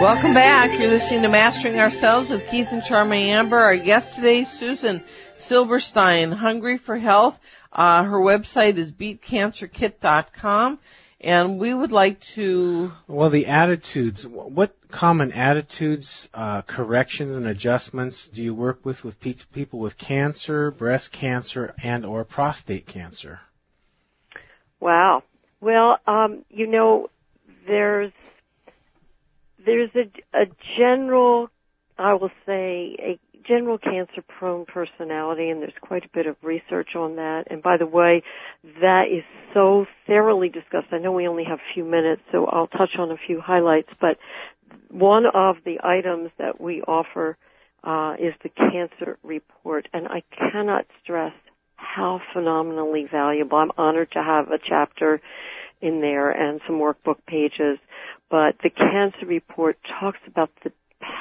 Welcome back. You're listening to Mastering Ourselves with Keith and Charmy Amber. Our guest today, Susan Silberstein, Hungry for Health. Uh, her website is beatcancerkit.com. And we would like to. Well, the attitudes. What common attitudes, uh, corrections, and adjustments do you work with with people with cancer, breast cancer, and or prostate cancer? Wow. Well, um, you know, there's there's a, a general, I will say, a general cancer prone personality and there's quite a bit of research on that. And by the way, that is so thoroughly discussed. I know we only have a few minutes, so I'll touch on a few highlights, but one of the items that we offer uh, is the cancer report, and I cannot stress how phenomenally valuable. I'm honored to have a chapter in there and some workbook pages, but the cancer report talks about the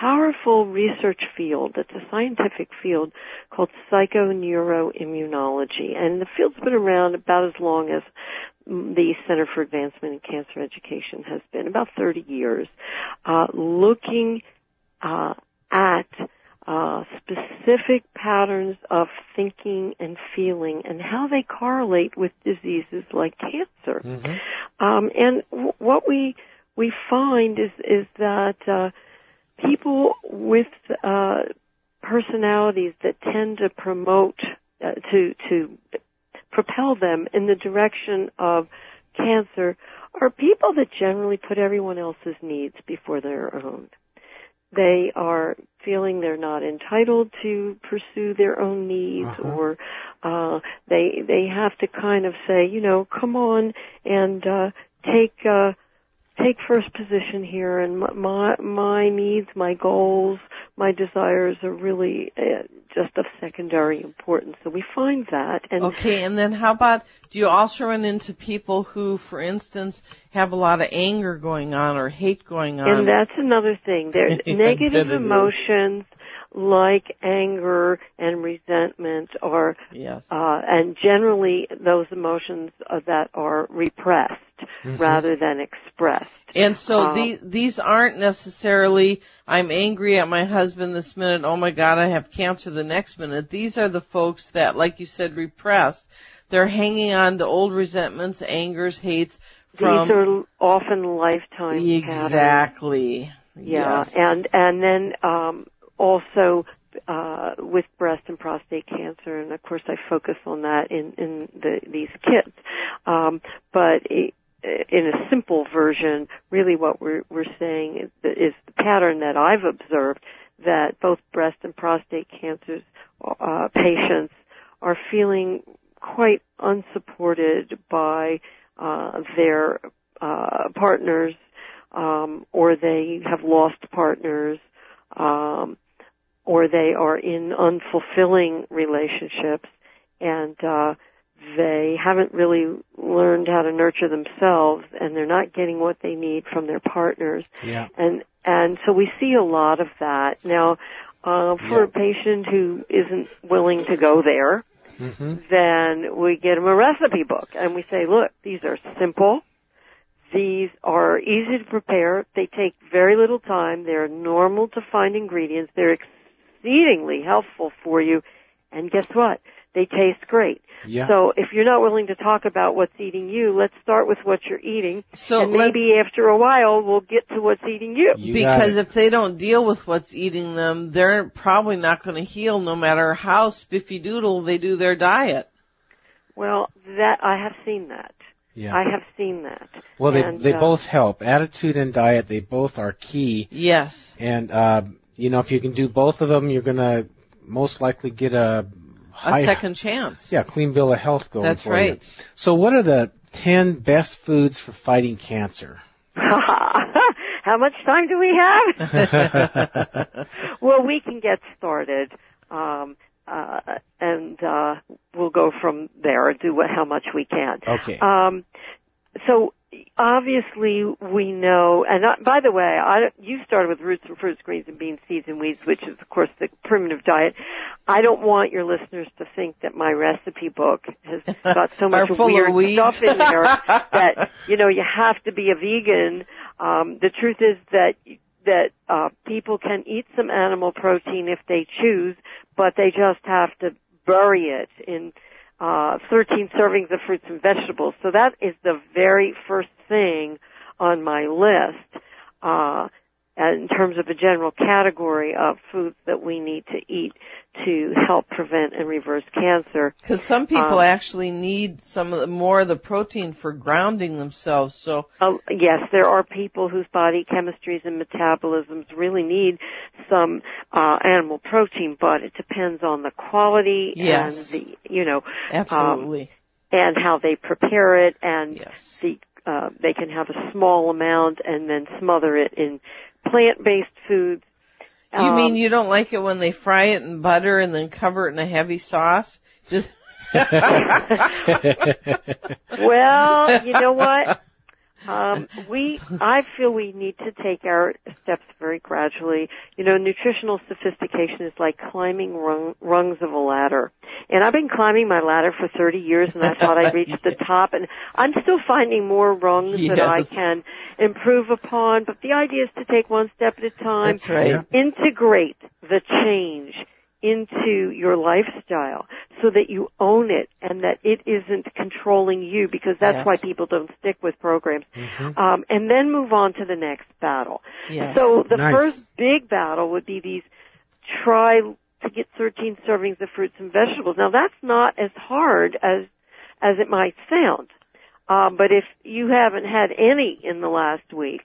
powerful research field. It's a scientific field called psychoneuroimmunology, and the field's been around about as long as the Center for Advancement in Cancer Education has been, about 30 years, uh, looking uh, at uh, specific patterns of thinking and feeling and how they correlate with diseases like cancer. Mm-hmm. Um, and w- what we we find is is that uh, people with uh, personalities that tend to promote uh, to to propel them in the direction of cancer are people that generally put everyone else's needs before their own. They are feeling they're not entitled to pursue their own needs uh-huh. or uh they they have to kind of say, you know, come on and uh take uh take first position here and my my needs my goals my desires are really uh, just of secondary importance. So we find that and okay and then how about do you also run into people who for instance have a lot of anger going on or hate going on? and that's another thing. There's negative emotions like anger and resentment are yes. uh and generally those emotions uh, that are repressed mm-hmm. rather than expressed. And so uh, these these aren't necessarily I'm angry at my husband this minute, oh my god, I have cancer the next minute. These are the folks that like you said repressed. They're hanging on to old resentments, angers, hates from These are often lifetime Exactly. Patterns. Yeah, yes. and and then um also uh, with breast and prostate cancer, and of course I focus on that in in the, these kits. Um, but it, in a simple version, really what we're, we're saying is, is the pattern that I've observed that both breast and prostate cancers uh, patients are feeling quite unsupported by uh, their uh, partners, um, or they have lost partners, um, or they are in unfulfilling relationships, and uh, they haven't really learned how to nurture themselves and they're not getting what they need from their partners. Yeah. And and so we see a lot of that. Now, uh for yeah. a patient who isn't willing to go there, mm-hmm. then we get them a recipe book and we say, look, these are simple. These are easy to prepare. They take very little time. They're normal to find ingredients. They're exceedingly helpful for you. And guess what? They taste great. Yeah. So if you're not willing to talk about what's eating you, let's start with what you're eating. So and maybe after a while we'll get to what's eating you. you because if they don't deal with what's eating them, they're probably not going to heal no matter how spiffy doodle they do their diet. Well, that I have seen that. Yeah. I have seen that. Well, they and, they uh, both help. Attitude and diet, they both are key. Yes. And uh, you know, if you can do both of them, you're going to most likely get a a second chance. Yeah, clean bill of health going That's for right. you. So what are the 10 best foods for fighting cancer? How much time do we have? well, we can get started. Um, uh, and uh, we'll go from there. and Do what, how much we can. Okay. Um, so obviously we know, and uh, by the way, I, you started with roots and fruits, greens and beans, seeds and weeds, which is of course the primitive diet. I don't want your listeners to think that my recipe book has got so much weird stuff in there that, you know, you have to be a vegan. Um, the truth is that that uh, people can eat some animal protein if they choose, but they just have to bury it in uh, 13 servings of fruits and vegetables. So that is the very first thing on my list. Uh, in terms of a general category of foods that we need to eat to help prevent and reverse cancer. Because some people um, actually need some of the, more of the protein for grounding themselves. So uh, yes, there are people whose body chemistries and metabolisms really need some uh, animal protein, but it depends on the quality yes. and the you know absolutely. Um, and how they prepare it and yes. the uh, they can have a small amount and then smother it in plant-based foods. You um, mean you don't like it when they fry it in butter and then cover it in a heavy sauce? Just well, you know what? Um, we, I feel we need to take our steps very gradually. You know, nutritional sophistication is like climbing rung, rungs of a ladder. And I've been climbing my ladder for 30 years and I thought I'd reached the top and I'm still finding more rungs yes. that I can improve upon, but the idea is to take one step at a time. That's right. Integrate the change into your lifestyle so that you own it and that it isn't controlling you because that's yes. why people don't stick with programs. Mm-hmm. Um, and then move on to the next battle. Yes. So the nice. first big battle would be these try to get 13 servings of fruits and vegetables. Now that's not as hard as as it might sound. Um, but if you haven't had any in the last week,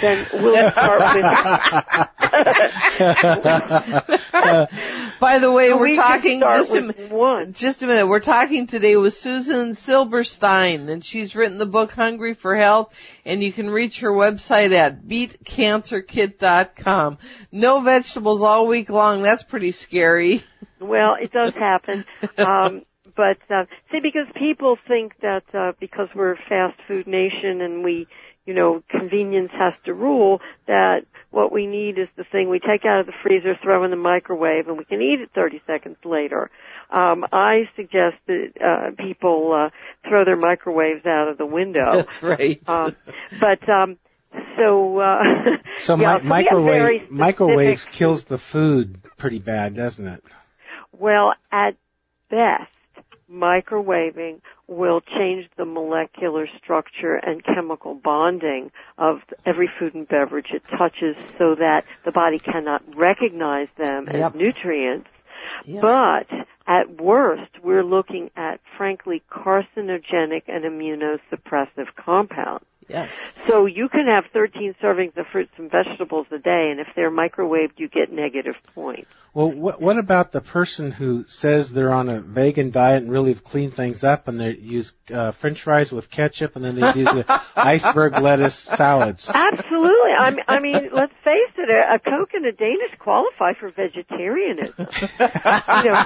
then we'll start with. By the way, we're we talking just a, one. just a minute. We're talking today with Susan Silberstein, and she's written the book Hungry for Health, and you can reach her website at beatcancerkit.com. No vegetables all week long. That's pretty scary. Well, it does happen. Um, but uh, see, because people think that uh, because we're a fast food nation and we you know, convenience has to rule that what we need is the thing we take out of the freezer, throw in the microwave, and we can eat it 30 seconds later. Um, I suggest that uh, people uh, throw their microwaves out of the window. That's right. Um, but um, so uh, so yeah, mi- so microwave microwaves kills the food pretty bad, doesn't it? Well, at best, microwaving will change the molecular structure and chemical bonding of every food and beverage it touches so that the body cannot recognize them yep. as nutrients. Yep. But at worst, we're looking at frankly carcinogenic and immunosuppressive compounds. Yes. So you can have 13 servings of fruits and vegetables a day, and if they're microwaved, you get negative points. Well, what, what about the person who says they're on a vegan diet and really have cleaned things up, and they use uh, French fries with ketchup, and then they do the iceberg lettuce salads? Absolutely. I mean, I mean, let's face it: a, a Coke and a Danish qualify for vegetarianism. you know.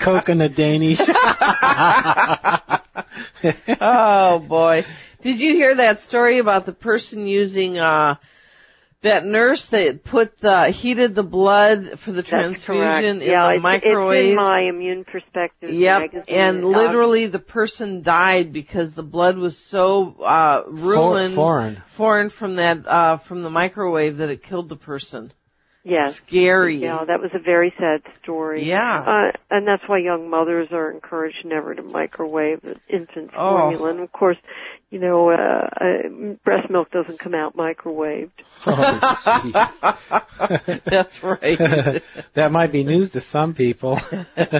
Coke and a Danish. oh boy. Did you hear that story about the person using uh that nurse that put the heated the blood for the transfusion in yeah, the it's, microwave? It's in my immune perspective. Yep, and literally the person died because the blood was so uh ruined foreign foreign from that uh from the microwave that it killed the person. Yes. Scary. Yeah, that was a very sad story. Yeah. Uh, and that's why young mothers are encouraged never to microwave the infant Oh. formula. And of course, you know, uh, uh, breast milk doesn't come out microwaved. Oh, That's right. that might be news to some people.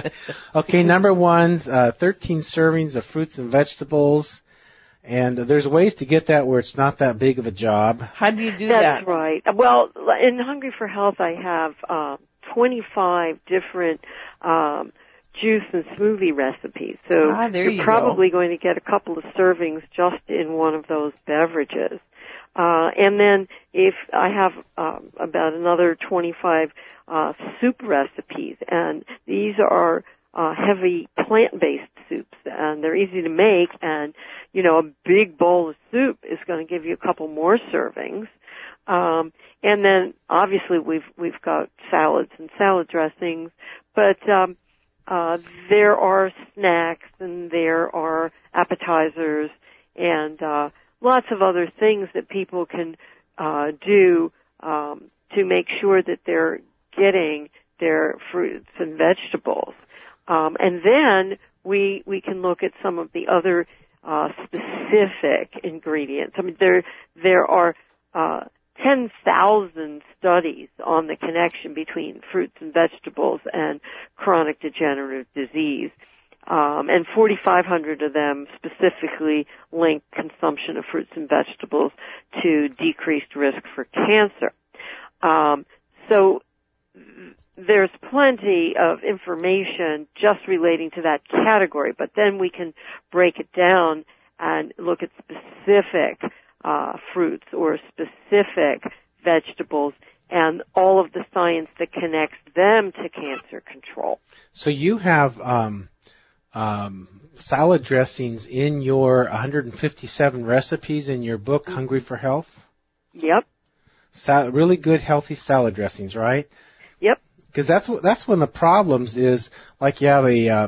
okay, number one, uh, 13 servings of fruits and vegetables. And there's ways to get that where it's not that big of a job. How do you do That's that? That's right. Well, in Hungry for Health, I have um, 25 different um, juice and smoothie recipes. So Ah, there you're you probably going to get a couple of servings just in one of those beverages. Uh, and then if I have um, about another 25 uh, soup recipes, and these are uh, heavy plant-based soups, and they're easy to make, and you know, a big bowl of soup is going to give you a couple more servings. Um, and then obviously we've we've got salads and salad dressings, but um, uh, there are snacks and there are appetizers and uh, lots of other things that people can uh, do um, to make sure that they're getting their fruits and vegetables. Um, and then we we can look at some of the other uh, specific ingredients. I mean, there there are uh, 10,000 studies on the connection between fruits and vegetables and chronic degenerative disease. Um, and 4,500 of them specifically link consumption of fruits and vegetables to decreased risk for cancer. Um, so there's plenty of information just relating to that category, but then we can break it down and look at specific uh, fruits or specific vegetables and all of the science that connects them to cancer control. So you have um, um, salad dressings in your 157 recipes in your book, Hungry for Health. Yep. Sal- really good, healthy salad dressings, right? Because that's what that's of the problems is like you have a uh,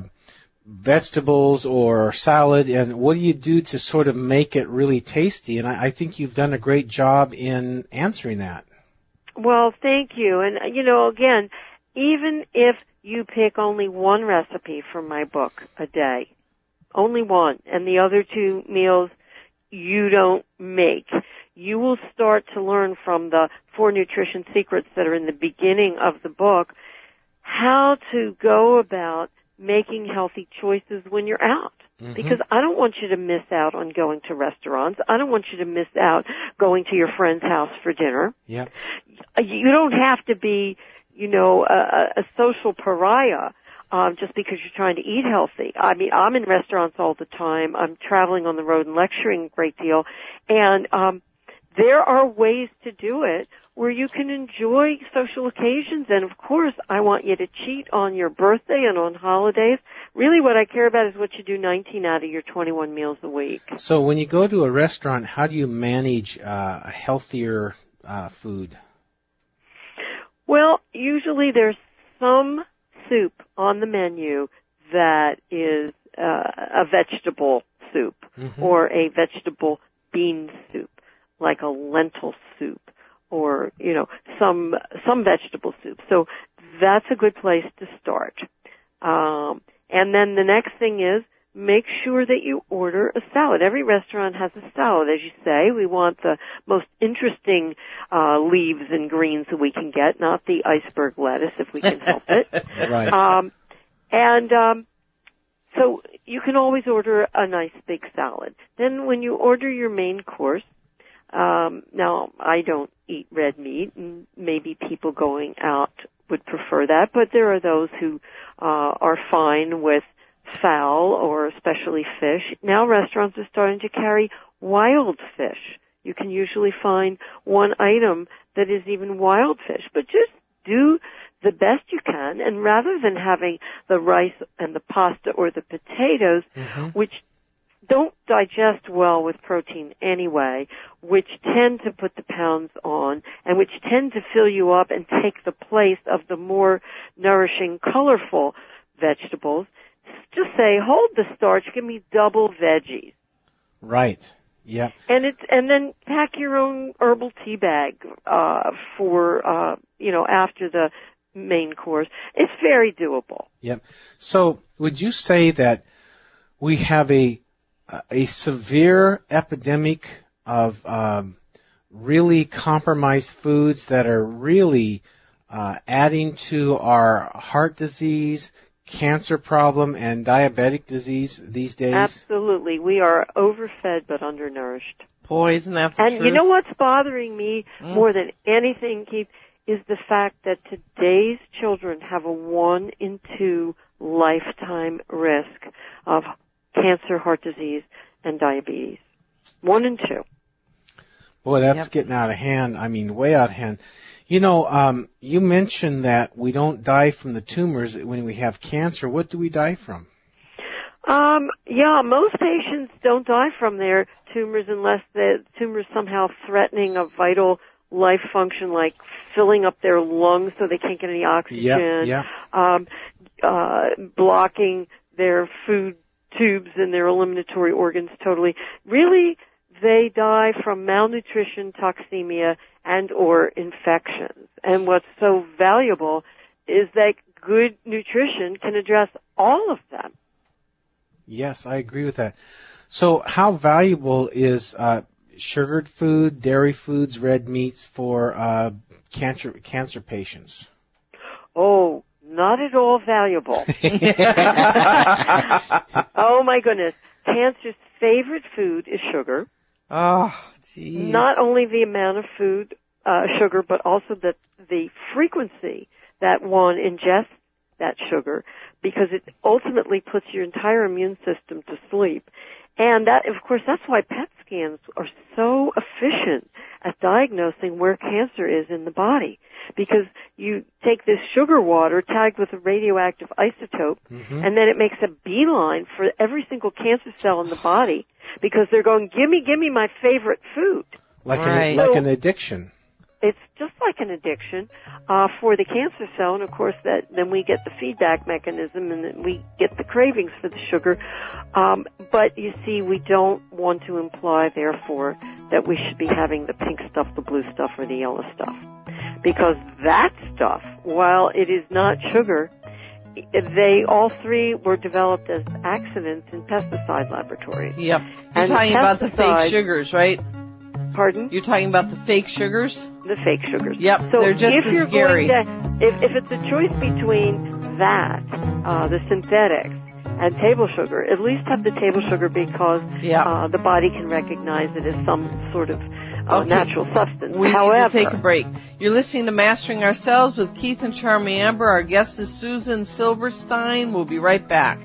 vegetables or salad, and what do you do to sort of make it really tasty? And I, I think you've done a great job in answering that. Well, thank you. And you know, again, even if you pick only one recipe from my book a day, only one, and the other two meals you don't make, you will start to learn from the four nutrition secrets that are in the beginning of the book how to go about making healthy choices when you're out. Mm-hmm. Because I don't want you to miss out on going to restaurants. I don't want you to miss out going to your friend's house for dinner. Yeah. You don't have to be, you know, a, a social pariah um, just because you're trying to eat healthy. I mean, I'm in restaurants all the time. I'm traveling on the road and lecturing a great deal, and um, there are ways to do it where you can enjoy social occasions. And of course, I want you to cheat on your birthday and on holidays. Really what I care about is what you do 19 out of your 21 meals a week. So when you go to a restaurant, how do you manage uh, a healthier uh, food? Well, usually there's some soup on the menu that is uh, a vegetable soup mm-hmm. or a vegetable bean soup, like a lentil soup or you know some some vegetable soup. So that's a good place to start. Um, and then the next thing is make sure that you order a salad. Every restaurant has a salad, as you say. We want the most interesting uh, leaves and greens that we can get, not the iceberg lettuce if we can help it. right. Um, and um, so you can always order a nice big salad. Then when you order your main course, um, now, I don't eat red meat, and maybe people going out would prefer that, but there are those who uh, are fine with fowl or especially fish. Now restaurants are starting to carry wild fish. You can usually find one item that is even wild fish, but just do the best you can and rather than having the rice and the pasta or the potatoes, mm-hmm. which don't digest well with protein anyway, which tend to put the pounds on and which tend to fill you up and take the place of the more nourishing, colorful vegetables. Just say, hold the starch, give me double veggies. Right. Yeah. And it's and then pack your own herbal tea bag uh for uh you know after the main course. It's very doable. Yep. So, would you say that we have a a severe epidemic of um, really compromised foods that are really uh, adding to our heart disease, cancer problem, and diabetic disease these days? Absolutely. We are overfed but undernourished. Poison, that's And truth. you know what's bothering me mm. more than anything, Keith, is the fact that today's children have a one in two lifetime risk of cancer, heart disease, and diabetes. One and two. Boy, that's yep. getting out of hand. I mean, way out of hand. You know, um, you mentioned that we don't die from the tumors when we have cancer. What do we die from? Um, yeah, most patients don't die from their tumors unless the tumor is somehow threatening a vital life function like filling up their lungs so they can't get any oxygen, yeah, yeah. Um, uh, blocking their food tubes and their eliminatory organs totally. Really, they die from malnutrition, toxemia, and or infections. And what's so valuable is that good nutrition can address all of them. Yes, I agree with that. So how valuable is uh, sugared food, dairy foods, red meats for uh, cancer cancer patients? Oh, not at all valuable. oh my goodness. Cancer's favorite food is sugar. Oh, geez. Not only the amount of food, uh, sugar, but also the, the frequency that one ingests that sugar because it ultimately puts your entire immune system to sleep. And that, of course, that's why PET scans are so efficient at diagnosing where cancer is in the body. Because you take this sugar water tagged with a radioactive isotope, Mm-hmm. and then it makes a beeline for every single cancer cell in the body because they're going, gimme, gimme my favorite food. Like Right. an like So- an addiction. It's just like an addiction uh, for the cancer cell, and of course that then we get the feedback mechanism, and then we get the cravings for the sugar. Um, but you see, we don't want to imply, therefore, that we should be having the pink stuff, the blue stuff, or the yellow stuff, because that stuff, while it is not sugar, they all three were developed as accidents in pesticide laboratories. Yep. You're And talking about the fake sugars, right? Pardon? You're talking about the fake sugars? the fake sugars. Yep, So they're just if as you're scary. going to, if, if it's a choice between that, uh, the synthetics, and table sugar, at least have the table sugar because Yeah. uh, the body can recognize it as some sort of uh, Okay. natural substance. We However, need to take a break. You're listening to Mastering Ourselves with Keith and Charmy Amber. Our guest is Susan Silverstein. We'll be right back.